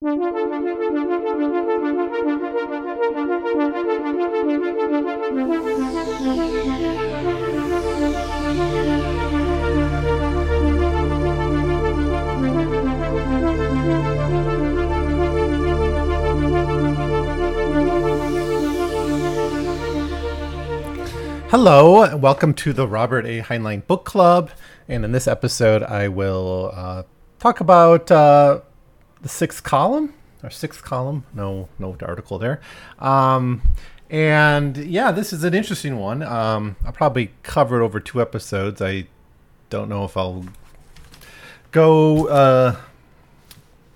Hello, welcome to the Robert A. Heinlein Book Club. And in this episode, I will uh, talk about uh, the sixth column, or sixth column. No, no article there. Um, and yeah, this is an interesting one. Um, I'll probably cover it over two episodes. I don't know if I'll go uh,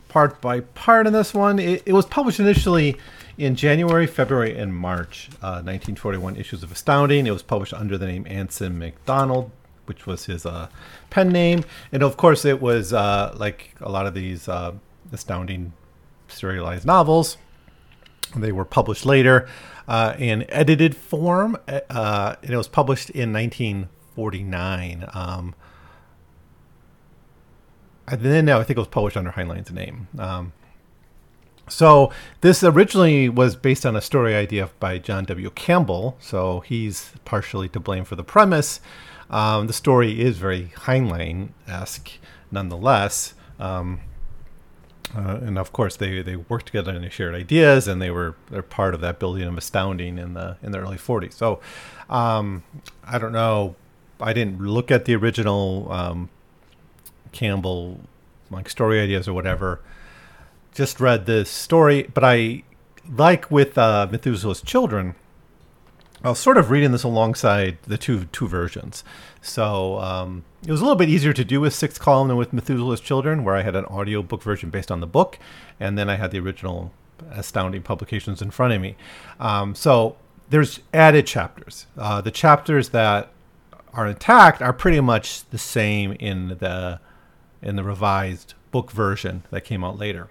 part by part in this one. It, it was published initially in January, February, and March uh, 1941 issues of Astounding. It was published under the name Anson McDonald, which was his uh, pen name. And of course, it was uh, like a lot of these uh, Astounding serialized novels. They were published later uh, in edited form, uh, and it was published in 1949. Um, and then I think it was published under Heinlein's name. Um, so this originally was based on a story idea by John W. Campbell. So he's partially to blame for the premise. Um, the story is very Heinlein-esque, nonetheless. Um, uh, and of course, they, they worked together and they shared ideas, and they were they're part of that building of astounding in the in the early 40s. So um, I don't know. I didn't look at the original um, Campbell like story ideas or whatever just read this story, but I like with uh, Methuselah's children. I was sort of reading this alongside the two two versions, so um, it was a little bit easier to do with Sixth Column than with Methuselah's Children, where I had an audio book version based on the book, and then I had the original Astounding publications in front of me. Um, so there's added chapters. Uh, the chapters that are intact are pretty much the same in the in the revised book version that came out later.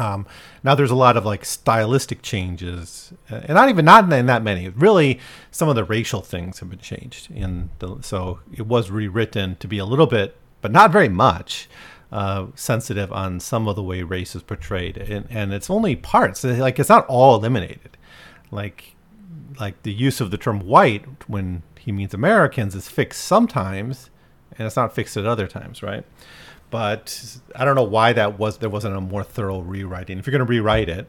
Um, now there's a lot of like stylistic changes, uh, and not even not in that many. Really, some of the racial things have been changed in the, so it was rewritten to be a little bit, but not very much, uh, sensitive on some of the way race is portrayed, and, and it's only parts. Like it's not all eliminated. Like like the use of the term white when he means Americans is fixed sometimes, and it's not fixed at other times, right? But I don't know why that was there wasn't a more thorough rewriting. If you're going to rewrite it,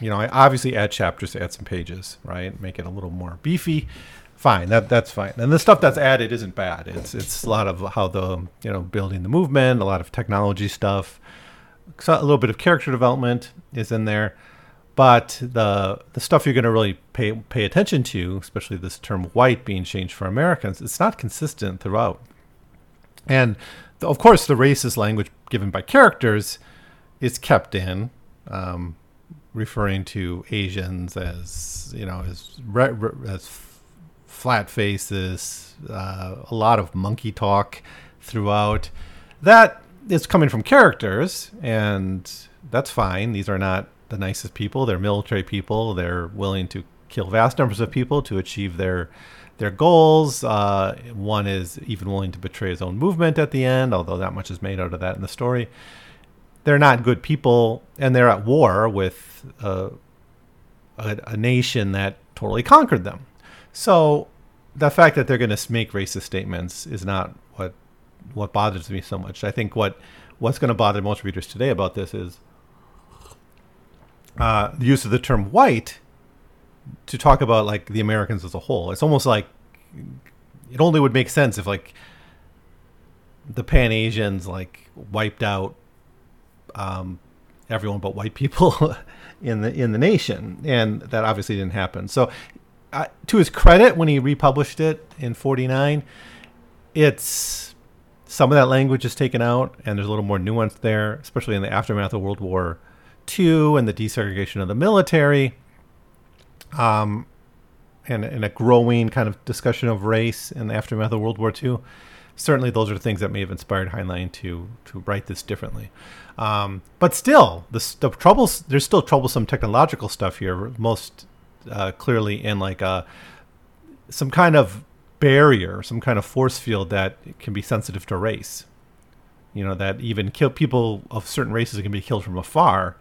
you know, I obviously add chapters add some pages, right? Make it a little more beefy. Fine, that that's fine. And the stuff that's added isn't bad. It's it's a lot of how the you know building the movement, a lot of technology stuff, a little bit of character development is in there. But the the stuff you're going to really pay pay attention to, especially this term "white" being changed for Americans, it's not consistent throughout. And of course, the racist language given by characters is kept in, um, referring to Asians as you know as re- re- as flat faces, uh, a lot of monkey talk throughout. That is coming from characters, and that's fine. These are not the nicest people. They're military people. They're willing to kill vast numbers of people to achieve their their goals. Uh, one is even willing to betray his own movement at the end, although that much is made out of that in the story. They're not good people, and they're at war with uh, a, a nation that totally conquered them. So the fact that they're going to make racist statements is not what what bothers me so much. I think what what's going to bother most readers today about this is uh, the use of the term white to talk about like the Americans as a whole. It's almost like it only would make sense if like the Pan Asians like wiped out um, everyone but white people in the in the nation, and that obviously didn't happen. So, uh, to his credit, when he republished it in '49, it's some of that language is taken out, and there's a little more nuance there, especially in the aftermath of World War II and the desegregation of the military um, and, and a growing kind of discussion of race in the aftermath of World War II. Certainly, those are things that may have inspired Heinlein to to write this differently. Um, but still, the, the troubles there's still troublesome technological stuff here. Most uh, clearly in like a some kind of barrier, some kind of force field that can be sensitive to race. You know that even kill people of certain races can be killed from afar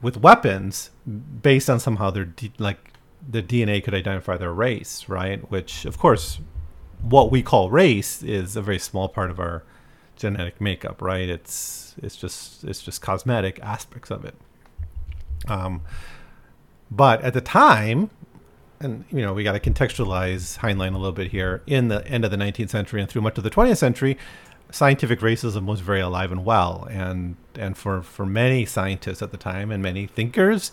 with weapons based on somehow their D, like the DNA could identify their race, right? Which, of course, what we call race is a very small part of our genetic makeup, right? It's it's just it's just cosmetic aspects of it. Um, but at the time, and you know we got to contextualize Heinlein a little bit here. In the end of the 19th century and through much of the 20th century, scientific racism was very alive and well, and and for for many scientists at the time and many thinkers,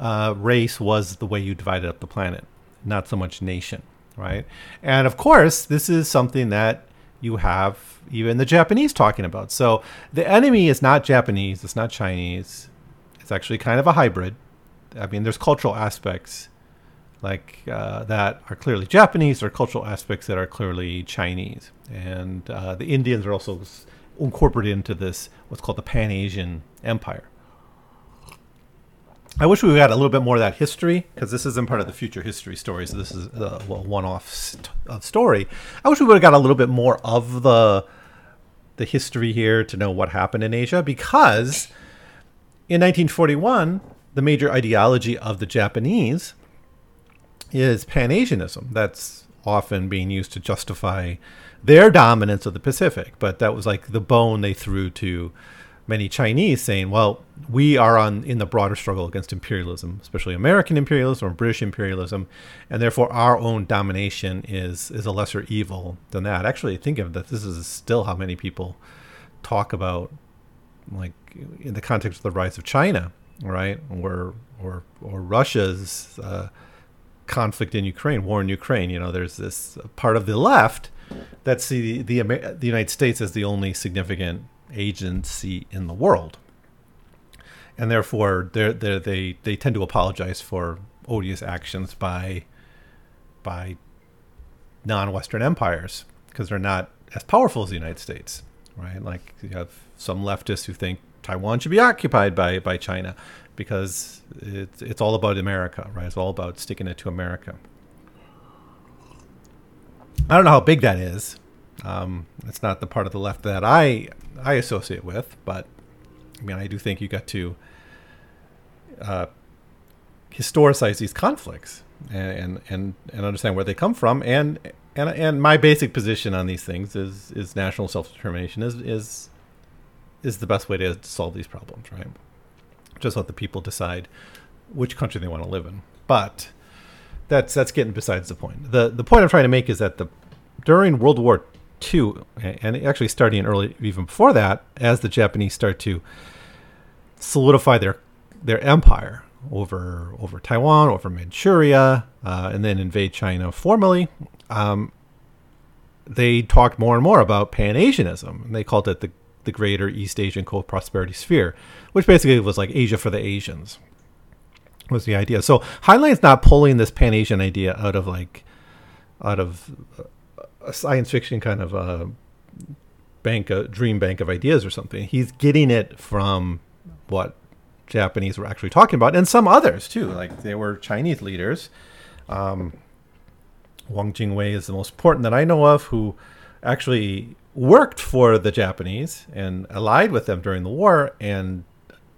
uh, race was the way you divided up the planet, not so much nation, right? And of course, this is something that you have even the Japanese talking about. So the enemy is not Japanese, it's not Chinese, it's actually kind of a hybrid. I mean, there's cultural aspects like uh, that are clearly Japanese, or cultural aspects that are clearly Chinese, and uh, the Indians are also incorporated into this what's called the Pan Asian Empire. I wish we had a little bit more of that history because this isn't part of the future history story. So this is a well, one-off st- uh, story. I wish we would have got a little bit more of the the history here to know what happened in Asia because in 1941 the major ideology of the Japanese is Pan Asianism. That's often being used to justify their dominance of the Pacific, but that was like the bone they threw to many Chinese, saying, "Well, we are on in the broader struggle against imperialism, especially American imperialism or British imperialism, and therefore our own domination is is a lesser evil than that." Actually, think of that. This is still how many people talk about, like in the context of the rise of China, right, or or or Russia's. Uh, conflict in Ukraine, war in Ukraine. You know, there's this part of the left that see the, the, the United States as the only significant agency in the world, and therefore they're, they're, they they tend to apologize for odious actions by by non-Western empires because they're not as powerful as the United States, right? Like you have some leftists who think Taiwan should be occupied by by China because it's it's all about America, right? It's all about sticking it to America. I don't know how big that is. Um, it's not the part of the left that I I associate with, but I mean, I do think you got to uh, historicize these conflicts and, and and understand where they come from. And and and my basic position on these things is is national self determination is is is the best way to solve these problems, right? Just let the people decide which country they want to live in. But that's that's getting besides the point. the The point I'm trying to make is that the during World War II, and actually starting early even before that, as the Japanese start to solidify their their empire over over Taiwan, over Manchuria, uh, and then invade China formally. Um, they talked more and more about Pan Asianism. And they called it the the Greater East Asian Co-Prosperity Sphere, which basically was like Asia for the Asians. Was the idea? So Heinlein's not pulling this Pan Asian idea out of like out of a science fiction kind of a bank, a dream bank of ideas or something. He's getting it from what Japanese were actually talking about, and some others too. Like they were Chinese leaders. Um, Wang Jingwei is the most important that I know of, who actually worked for the Japanese and allied with them during the war, and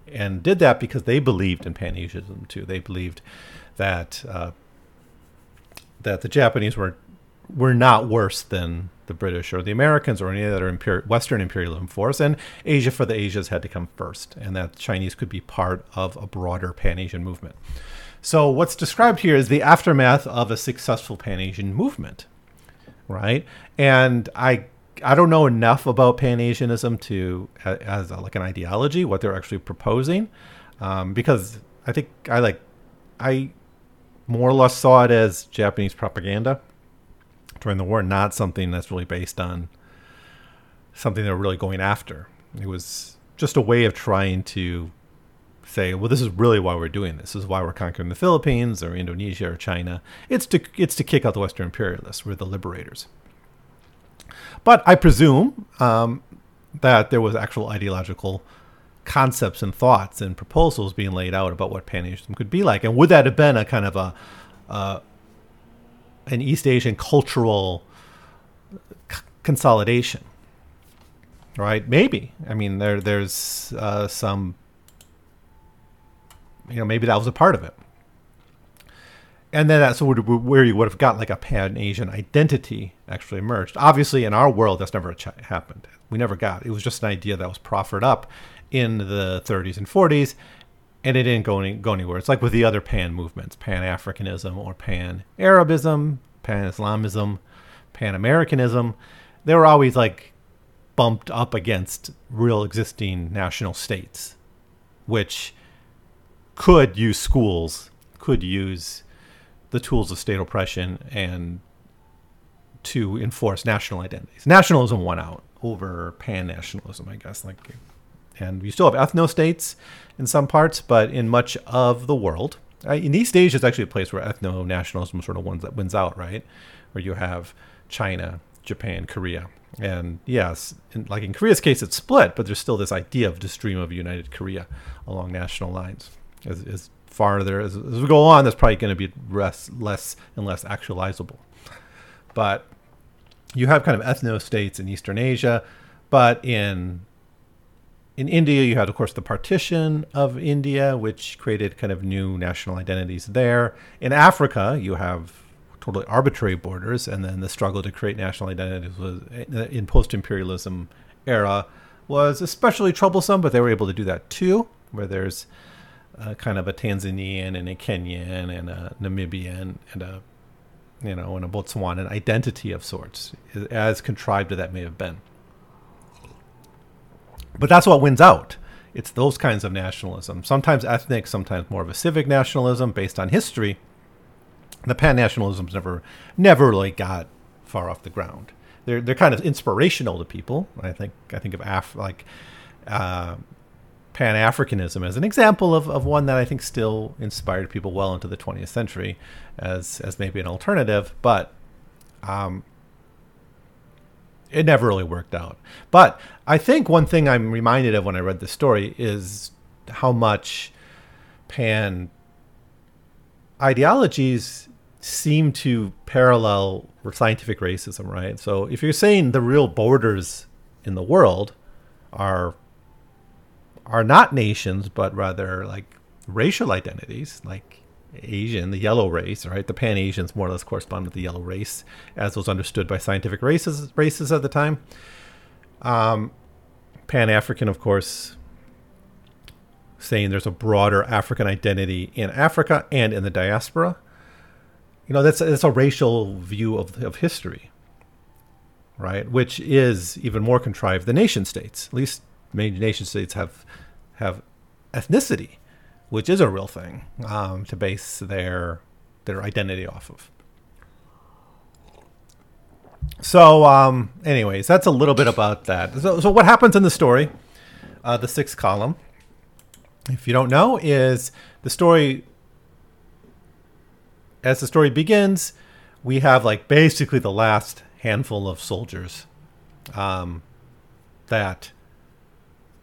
and did that because they believed in Pan Asianism too. They believed that uh, that the Japanese were were not worse than the British or the Americans or any other imperial, Western imperialism force, and Asia for the Asias had to come first, and that Chinese could be part of a broader Pan Asian movement. So, what's described here is the aftermath of a successful Pan Asian movement, right? And I I don't know enough about Pan Asianism to as a, like an ideology, what they're actually proposing, um, because I think I like I more or less saw it as Japanese propaganda during the war, not something that's really based on something they're really going after. It was just a way of trying to say, well, this is really why we're doing this. This is why we're conquering the Philippines or Indonesia or China. It's to it's to kick out the Western imperialists. We're the liberators. But I presume um, that there was actual ideological concepts and thoughts and proposals being laid out about what Pan Asianism could be like, and would that have been a kind of a uh, an East Asian cultural c- consolidation. right? Maybe. I mean, there there's uh, some, you know, maybe that was a part of it. And then that's where you would have got like a pan Asian identity actually emerged. Obviously, in our world, that's never happened. We never got. It was just an idea that was proffered up in the 30s and 40s, and it didn't go, any, go anywhere. It's like with the other pan movements, Pan Africanism or Pan Arabism, Pan Islamism, Pan Americanism. They were always like bumped up against real existing national states, which could use schools, could use the tools of state oppression and to enforce national identities. Nationalism won out over pan nationalism, I guess. Like, and you still have ethno states in some parts, but in much of the world, in East Asia is actually a place where ethno nationalism sort of wins, wins out, right? Where you have China, Japan, Korea, and yes, in, like in Korea's case, it's split, but there's still this idea of the stream of united Korea along national lines. As, as farther as, as we go on, that's probably going to be less, less and less actualizable. But you have kind of ethno states in Eastern Asia, but in in India, you had, of course, the partition of India, which created kind of new national identities there. In Africa, you have totally arbitrary borders, and then the struggle to create national identities was eh, in post-imperialism era was especially troublesome. But they were able to do that too, where there's kind of a Tanzanian and a Kenyan and a Namibian and a you know and a Botswanan identity of sorts, as contrived as that may have been. But that's what wins out. It's those kinds of nationalism, sometimes ethnic, sometimes more of a civic nationalism based on history the pan nationalisms never never really got far off the ground. They're they're kind of inspirational to people. I think I think of Af like uh, Pan Africanism as an example of, of one that I think still inspired people well into the 20th century as as maybe an alternative, but um, it never really worked out. But I think one thing I'm reminded of when I read the story is how much pan ideologies seem to parallel scientific racism, right? So if you're saying the real borders in the world are are not nations, but rather like racial identities, like Asian, the yellow race, right? The Pan Asians more or less correspond with the yellow race, as was understood by scientific races races at the time. Um, Pan African, of course, saying there's a broader African identity in Africa and in the diaspora you know that's that's a racial view of of history right which is even more contrived than nation states at least many nation states have have ethnicity which is a real thing um, to base their their identity off of. So um, anyways that's a little bit about that. So, so what happens in the story uh, the sixth column if you don't know is the story as the story begins, we have like basically the last handful of soldiers um, that,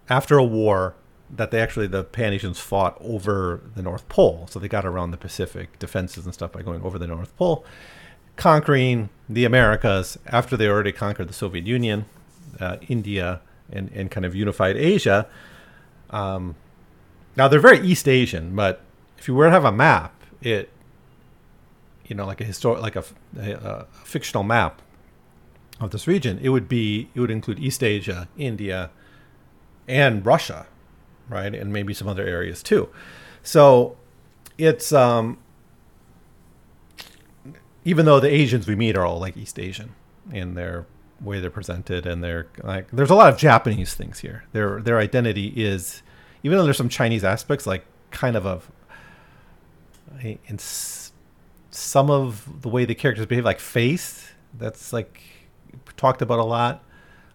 after a war, that they actually the Pan Asians fought over the North Pole, so they got around the Pacific defenses and stuff by going over the North Pole, conquering the Americas after they already conquered the Soviet Union, uh, India, and, and kind of unified Asia. Um, now they're very East Asian, but if you were to have a map, it you know, like a historic, like a, a, a, fictional map of this region, it would be it would include East Asia, India, and Russia, right, and maybe some other areas too. So it's um, even though the Asians we meet are all like East Asian in their way they're presented, and they're like there's a lot of Japanese things here. Their their identity is even though there's some Chinese aspects, like kind of a in some of the way the characters behave, like face, that's like talked about a lot,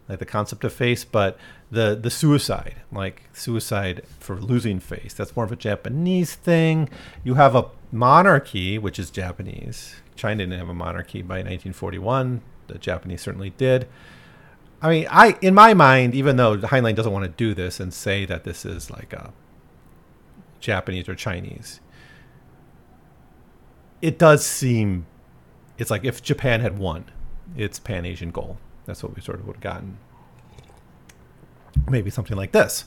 like the concept of face, but the the suicide, like suicide for losing face, that's more of a Japanese thing. You have a monarchy, which is Japanese. China didn't have a monarchy by 1941. The Japanese certainly did. I mean, I in my mind, even though Heinlein doesn't want to do this and say that this is like a Japanese or Chinese, it does seem it's like if Japan had won its Pan Asian goal. That's what we sort of would have gotten. Maybe something like this.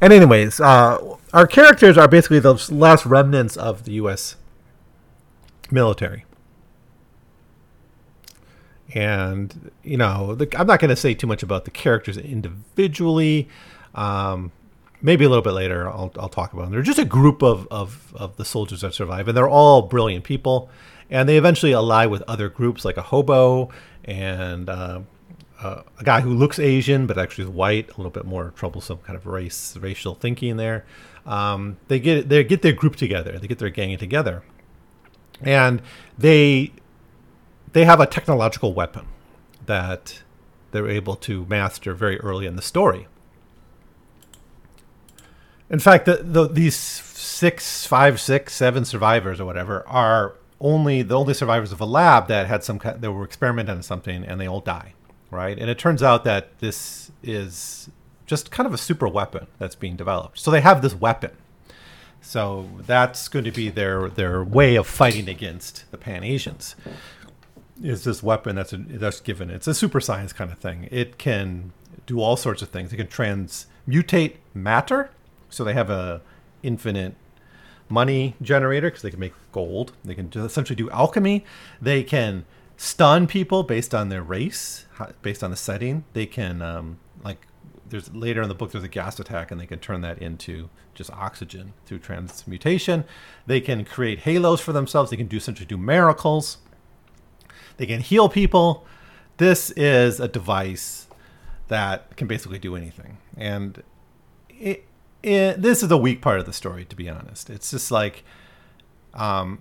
And anyways, uh, our characters are basically the last remnants of the U.S. military. And you know, the, I'm not going to say too much about the characters individually. Um, maybe a little bit later, I'll, I'll talk about them. They're just a group of, of, of the soldiers that survive, and they're all brilliant people. And they eventually ally with other groups like a hobo and uh, uh, a guy who looks Asian but actually is white, a little bit more troublesome kind of race racial thinking there. Um, they get they get their group together, they get their gang together, and they they have a technological weapon that they're able to master very early in the story. In fact, the, the, these six, five, six, seven survivors or whatever are only the only survivors of a lab that had some kind that were experimenting on something and they all die right? And it turns out that this is just kind of a super weapon that's being developed. So they have this weapon. So that's going to be their their way of fighting against the Pan Asians. Is this weapon that's a, that's given? It's a super science kind of thing. It can do all sorts of things. It can transmutate matter. So they have a infinite money generator because they can make gold. They can essentially do alchemy. They can stun people based on their race, based on the setting. They can um, like there's later in the book there's a gas attack and they can turn that into just oxygen through transmutation. They can create halos for themselves. They can do essentially do miracles. They can heal people. This is a device that can basically do anything. And it, it, this is a weak part of the story, to be honest. It's just like um,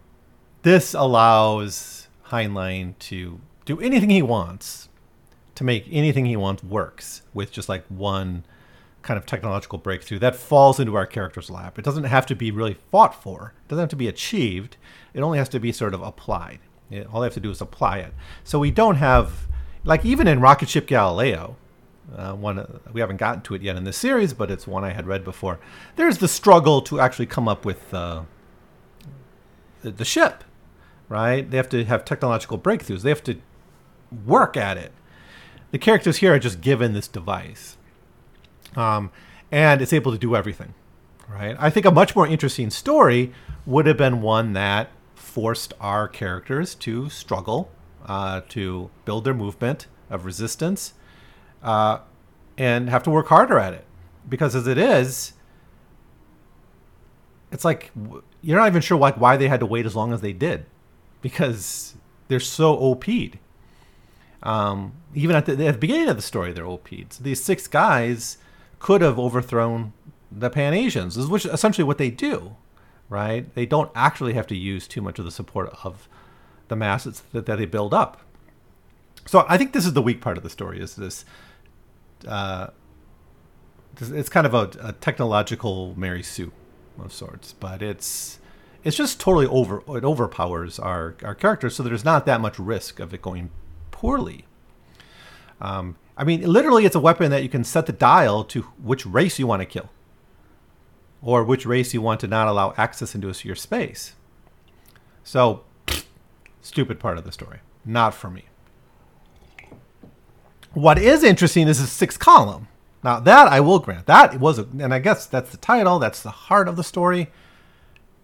this allows Heinlein to do anything he wants to make anything he wants works with just like one kind of technological breakthrough that falls into our character's lap. It doesn't have to be really fought for. It doesn't have to be achieved. It only has to be sort of applied. It, all they have to do is apply it. So we don't have like even in Rocket Ship Galileo, uh, one uh, we haven't gotten to it yet in this series, but it's one I had read before. There's the struggle to actually come up with uh, the, the ship right? They have to have technological breakthroughs. They have to work at it. The characters here are just given this device, um, and it's able to do everything, right? I think a much more interesting story would have been one that forced our characters to struggle, uh, to build their movement of resistance, uh, and have to work harder at it. Because as it is, it's like you're not even sure like why they had to wait as long as they did because they're so OP'd. Um, even at the, at the, beginning of the story, they're OP'd. So these six guys could have overthrown the Pan Asians, which is essentially what they do, right? They don't actually have to use too much of the support of the masses that, that they build up. So I think this is the weak part of the story. Is this? Uh, it's kind of a, a technological Mary Sue of sorts, but it's it's just totally over it overpowers our our characters so there's not that much risk of it going poorly. Um, i mean literally it's a weapon that you can set the dial to which race you want to kill or which race you want to not allow access into your space. So stupid part of the story. Not for me. What is interesting is the sixth column. Now that i will grant. That it was a, and i guess that's the title that's the heart of the story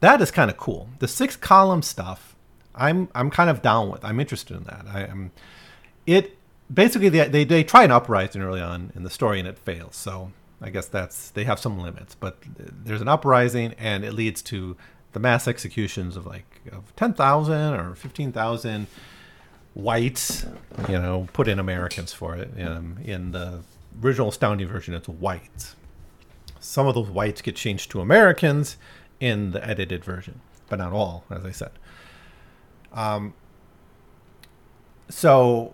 that is kind of cool. The six column stuff, I'm I'm kind of down with. I'm interested in that. I am. It basically they, they they try an uprising early on in the story and it fails. So I guess that's they have some limits. But there's an uprising and it leads to the mass executions of like of ten thousand or fifteen thousand whites. You know, put in Americans for it. Um, in the original Astounding version, it's whites. Some of those whites get changed to Americans in the edited version, but not all, as I said. Um, so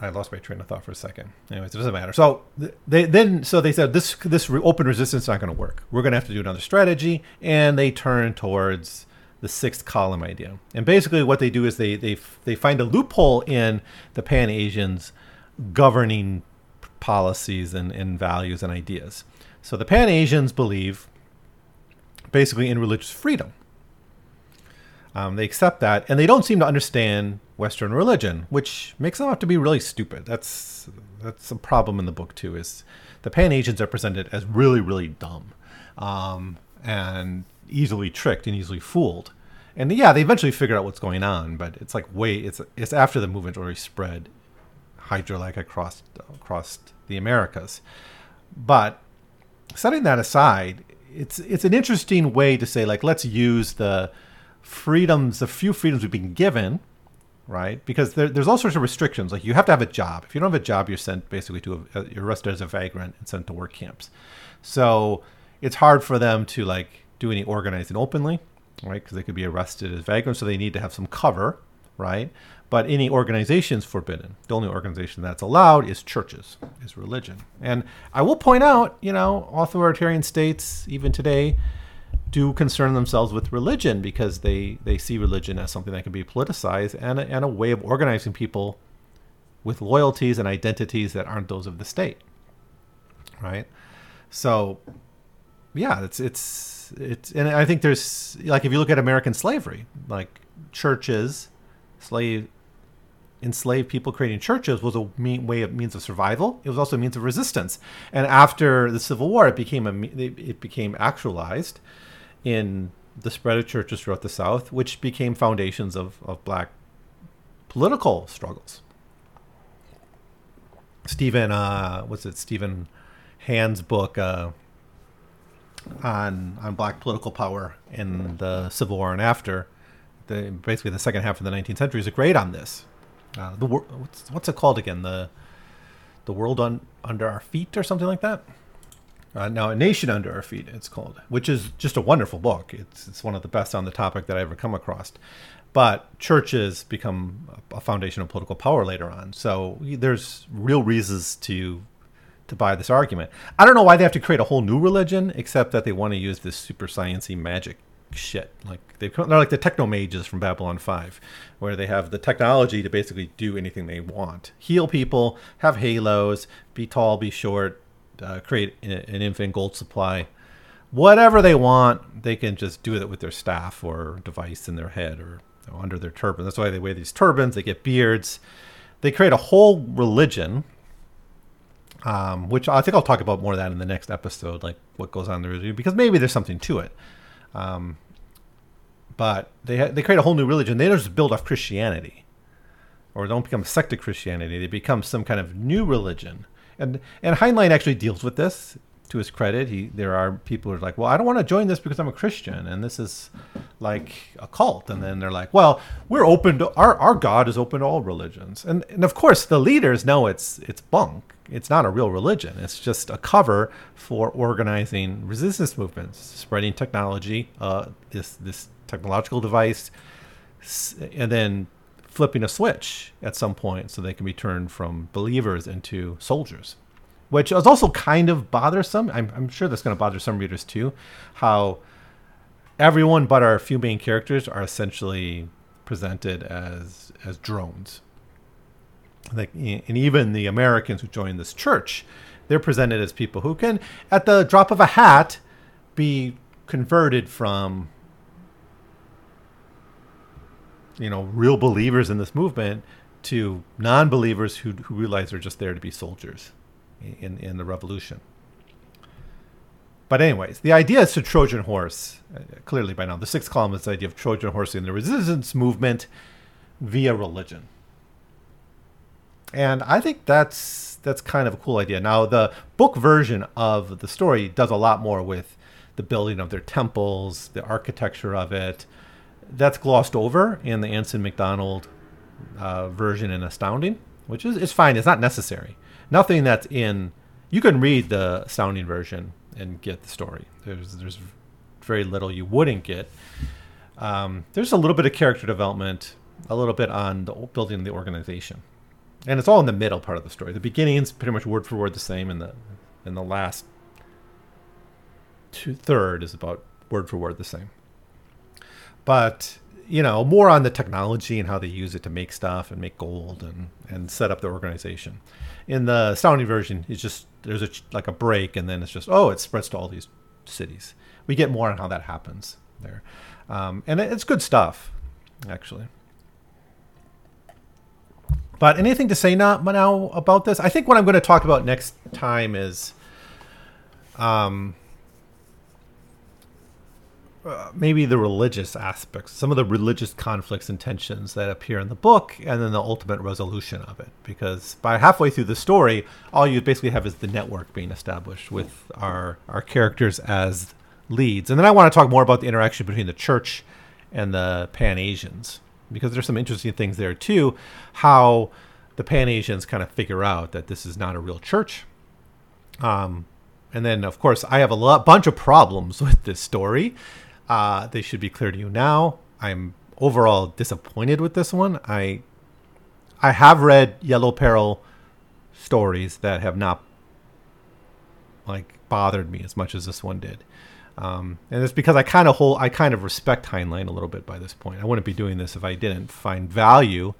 I lost my train of thought for a second. Anyways, it doesn't matter. So they then so they said this this open resistance is not going to work. We're going to have to do another strategy, and they turn towards the sixth column idea. And basically, what they do is they they they find a loophole in the Pan Asians governing policies and, and values and ideas. So the Pan Asians believe basically in religious freedom. Um, they accept that, and they don't seem to understand Western religion, which makes them out to be really stupid. That's that's a problem in the book too. Is the Pan Asians are presented as really, really dumb, um, and easily tricked and easily fooled. And yeah, they eventually figure out what's going on, but it's like way it's it's after the movement already spread Hydra like across across the Americas. But setting that aside, it's it's an interesting way to say like let's use the freedoms, the few freedoms we've been given, right? Because there, there's all sorts of restrictions. Like you have to have a job. If you don't have a job, you're sent basically to a, you're arrested as a vagrant and sent to work camps. So it's hard for them to like do any organizing openly, right? Because they could be arrested as vagrants, so they need to have some cover, right? But any organization is forbidden. The only organization that's allowed is churches, is religion. And I will point out, you know, authoritarian states, even today, do concern themselves with religion because they, they see religion as something that can be politicized and a, and a way of organizing people with loyalties and identities that aren't those of the state. Right? So, yeah, it's, it's, it's, and I think there's, like, if you look at American slavery, like churches, slave enslaved people creating churches was a mean way of means of survival. It was also a means of resistance. And after the Civil War, it became a it became actualized in the spread of churches throughout the South, which became foundations of, of black political struggles. Steven, uh, what's it? Steven Hahn's book uh, on on black political power in the Civil War and after, the, basically the second half of the 19th century, is great on this uh, the what's, what's it called again? The the world on under our feet or something like that. Uh, now, a nation under our feet, it's called, which is just a wonderful book. It's it's one of the best on the topic that I ever come across. But churches become a foundation of political power later on, so there's real reasons to to buy this argument. I don't know why they have to create a whole new religion, except that they want to use this super sciency magic shit. Like they they're like the techno mages from Babylon Five, where they have the technology to basically do anything they want, heal people, have halos, be tall, be short, uh, create an infinite gold supply, whatever they want. They can just do it with their staff or device in their head or you know, under their turban. That's why they wear these turbans. They get beards. They create a whole religion um, which I think I'll talk about more of that in the next episode, like what goes on there, because maybe there's something to it. Um, but they they create a whole new religion. They don't just build off Christianity, or don't become a sect of Christianity. They become some kind of new religion. And and Heinlein actually deals with this to his credit. He there are people who are like, well, I don't want to join this because I'm a Christian, and this is like a cult. And then they're like, well, we're open to our our God is open to all religions. And and of course the leaders know it's it's bunk. It's not a real religion. It's just a cover for organizing resistance movements, spreading technology. Uh, this this technological device, and then flipping a switch at some point so they can be turned from believers into soldiers, which is also kind of bothersome. I'm, I'm sure that's going to bother some readers too, how everyone but our few main characters are essentially presented as as drones. And even the Americans who join this church, they're presented as people who can, at the drop of a hat, be converted from you know real believers in this movement to non-believers who, who realize they're just there to be soldiers in, in the revolution. But anyways the idea is to trojan horse uh, clearly by now. The sixth column is the idea of trojan horse in the resistance movement via religion and i think that's that's kind of a cool idea now the book version of the story does a lot more with the building of their temples the architecture of it that's glossed over in the Anson McDonald uh, version in Astounding, which is it's fine. It's not necessary. Nothing that's in. You can read the Astounding version and get the story. There's there's very little you wouldn't get. Um, there's a little bit of character development, a little bit on the building of the organization, and it's all in the middle part of the story. The beginning's pretty much word for word the same, and the and the last two third is about word for word the same but you know more on the technology and how they use it to make stuff and make gold and and set up the organization in the Astounding version it's just there's a like a break and then it's just oh it spreads to all these cities we get more on how that happens there um, and it's good stuff actually. But anything to say now, about this? I think what I'm going to talk about next time is um, uh, maybe the religious aspects, some of the religious conflicts and tensions that appear in the book, and then the ultimate resolution of it. Because by halfway through the story, all you basically have is the network being established with our our characters as leads. And then I want to talk more about the interaction between the church and the Pan Asians because there's some interesting things there too. How the Pan Asians kind of figure out that this is not a real church. Um, and then, of course, I have a lot, bunch of problems with this story. Uh, they should be clear to you now. I'm overall disappointed with this one. I I have read Yellow Peril stories that have not like bothered me as much as this one did. Um, and it's because I kind of hold, I kind of respect Heinlein a little bit by this point. I wouldn't be doing this if I didn't find value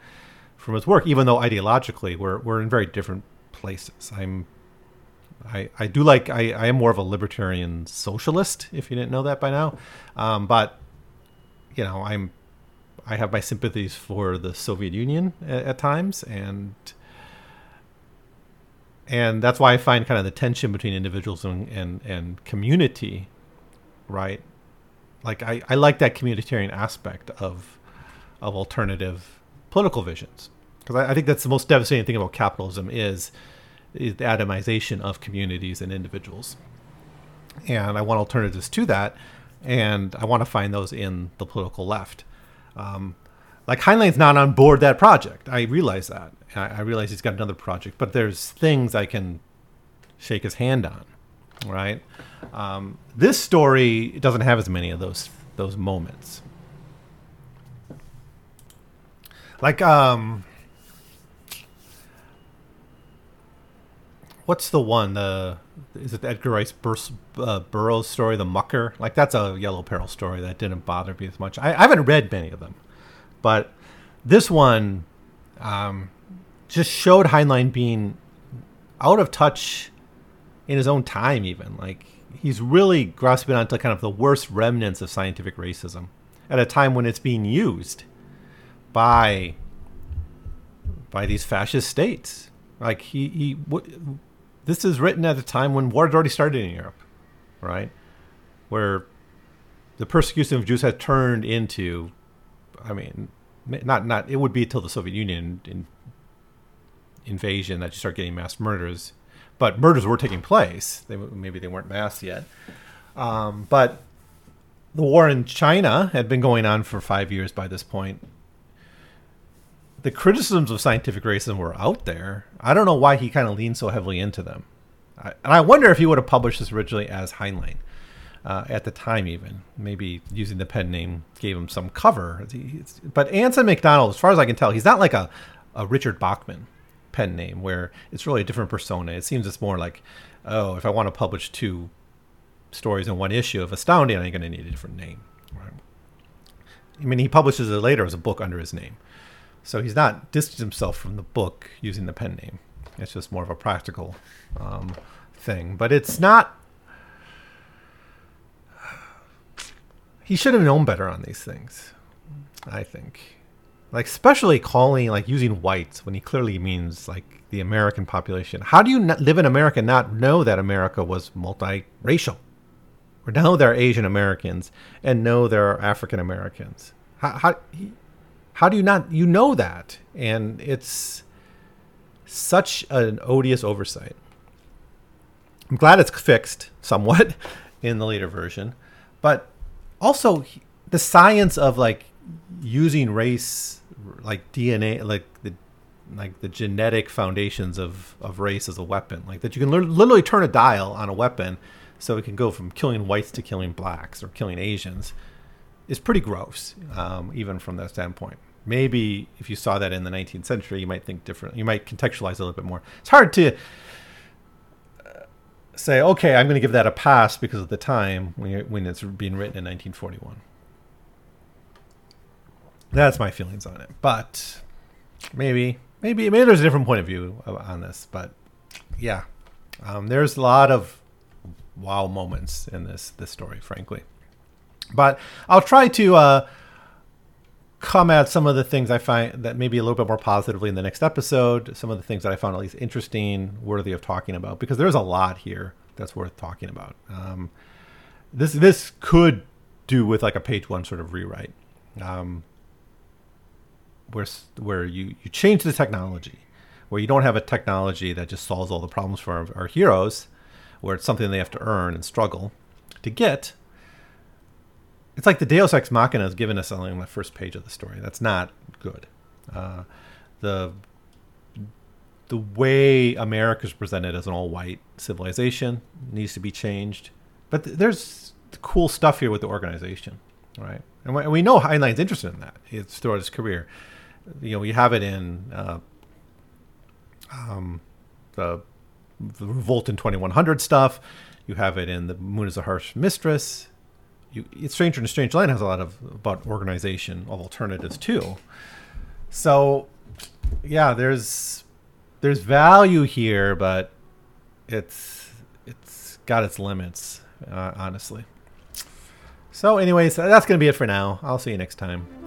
from his work, even though ideologically we're we're in very different places. I'm, I I do like I I am more of a libertarian socialist. If you didn't know that by now, um, but you know I'm I have my sympathies for the Soviet Union at, at times, and and that's why I find kind of the tension between individuals and, and, and community right? Like I, I like that communitarian aspect of of alternative political visions because I, I, think that's the most devastating thing about capitalism is, is the atomization of communities and individuals. And I want alternatives to that, and I want to find those in the political left. Um, like Heinlein's not on board that project. I realize that. I, I realize he's got another project, but there's things I can shake his hand on, right? Um, this story doesn't have as many of those those moments. Like um what's the one the is it Edgar Rice Bur- uh, Burroughs story, The Mucker? Like that's a Yellow Peril story that didn't bother me as much. I, I haven't read many of them, but this one um, just showed Heinlein being out of touch in his own time. Even like he's really grasping onto kind of the worst remnants of scientific racism at a time when it's being used by by these fascist states. Like he he w- this is written at a time when war had already started in Europe, right? Where the persecution of Jews had turned into, I mean, not not it would be until the Soviet Union in, invasion that you start getting mass murders but murders were taking place. They, maybe they weren't mass yet. Um, but the war in China had been going on for five years by this point. The criticisms of scientific racism were out there. I don't know why he kind of leaned so heavily into them. I, and I wonder if he would have published this originally as Heinlein. Uh, at the time, even maybe using the pen name gave him some cover. But Anson McDonald, as far as I can tell, he's not like a, a Richard Bachman pen name where it's really a different persona. It seems it's more like, oh, if I want to publish two stories in one issue of Astounding, I'm going to need a different name. Right? I mean, he publishes it later as a book under his name. So he's not distanced himself from the book using the pen name. It's just more of a practical um, thing. But it's not. He should have known better on these things, I think like especially calling like using whites when he clearly means like the American population. How do you live in America and not know that America was multiracial? Or know there are Asian Americans and know there are African Americans. How, how how do you not you know that? And it's such an odious oversight. I'm glad it's fixed somewhat in the later version, but also the science of like using race like DNA, like the like the genetic foundations of of race as a weapon, like that you can literally turn a dial on a weapon, so it can go from killing whites to killing blacks or killing Asians, is pretty gross, um, even from that standpoint. Maybe if you saw that in the 19th century, you might think different. You might contextualize a little bit more. It's hard to uh, say, okay, I'm going to give that a pass because of the time when, when it's being written in 1941. That's my feelings on it. But maybe, maybe, maybe there's a different point of view on this. But yeah, um, there's a lot of wow moments in this this story, frankly. But I'll try to uh, come at some of the things I find that maybe a little bit more positively in the next episode. Some of the things that I found at least interesting, worthy of talking about, because there's a lot here that's worth talking about. Um, this this could do with like a page one sort of rewrite, um, where where you you change the technology, where you don't have a technology that just solves all the problems for our, our heroes, where it's something they have to earn and struggle to get it's like the Deus Ex Machina is given us only on the first page of the story. That's not good. Uh, the the way America is presented as an all-white civilization needs to be changed. But th- there's cool stuff here with the organization, right? And we, and we know Heinlein's interested in that. It's throughout his career. You know, you have it in uh, um, the, the Revolt in 2100 stuff. You have it in the Moon is a Harsh Mistress you, it's Stranger in a Strange Land has a lot of about organization of alternatives too. So, yeah, there's there's value here, but it's it's got its limits, uh, honestly. So, anyways, that's gonna be it for now. I'll see you next time.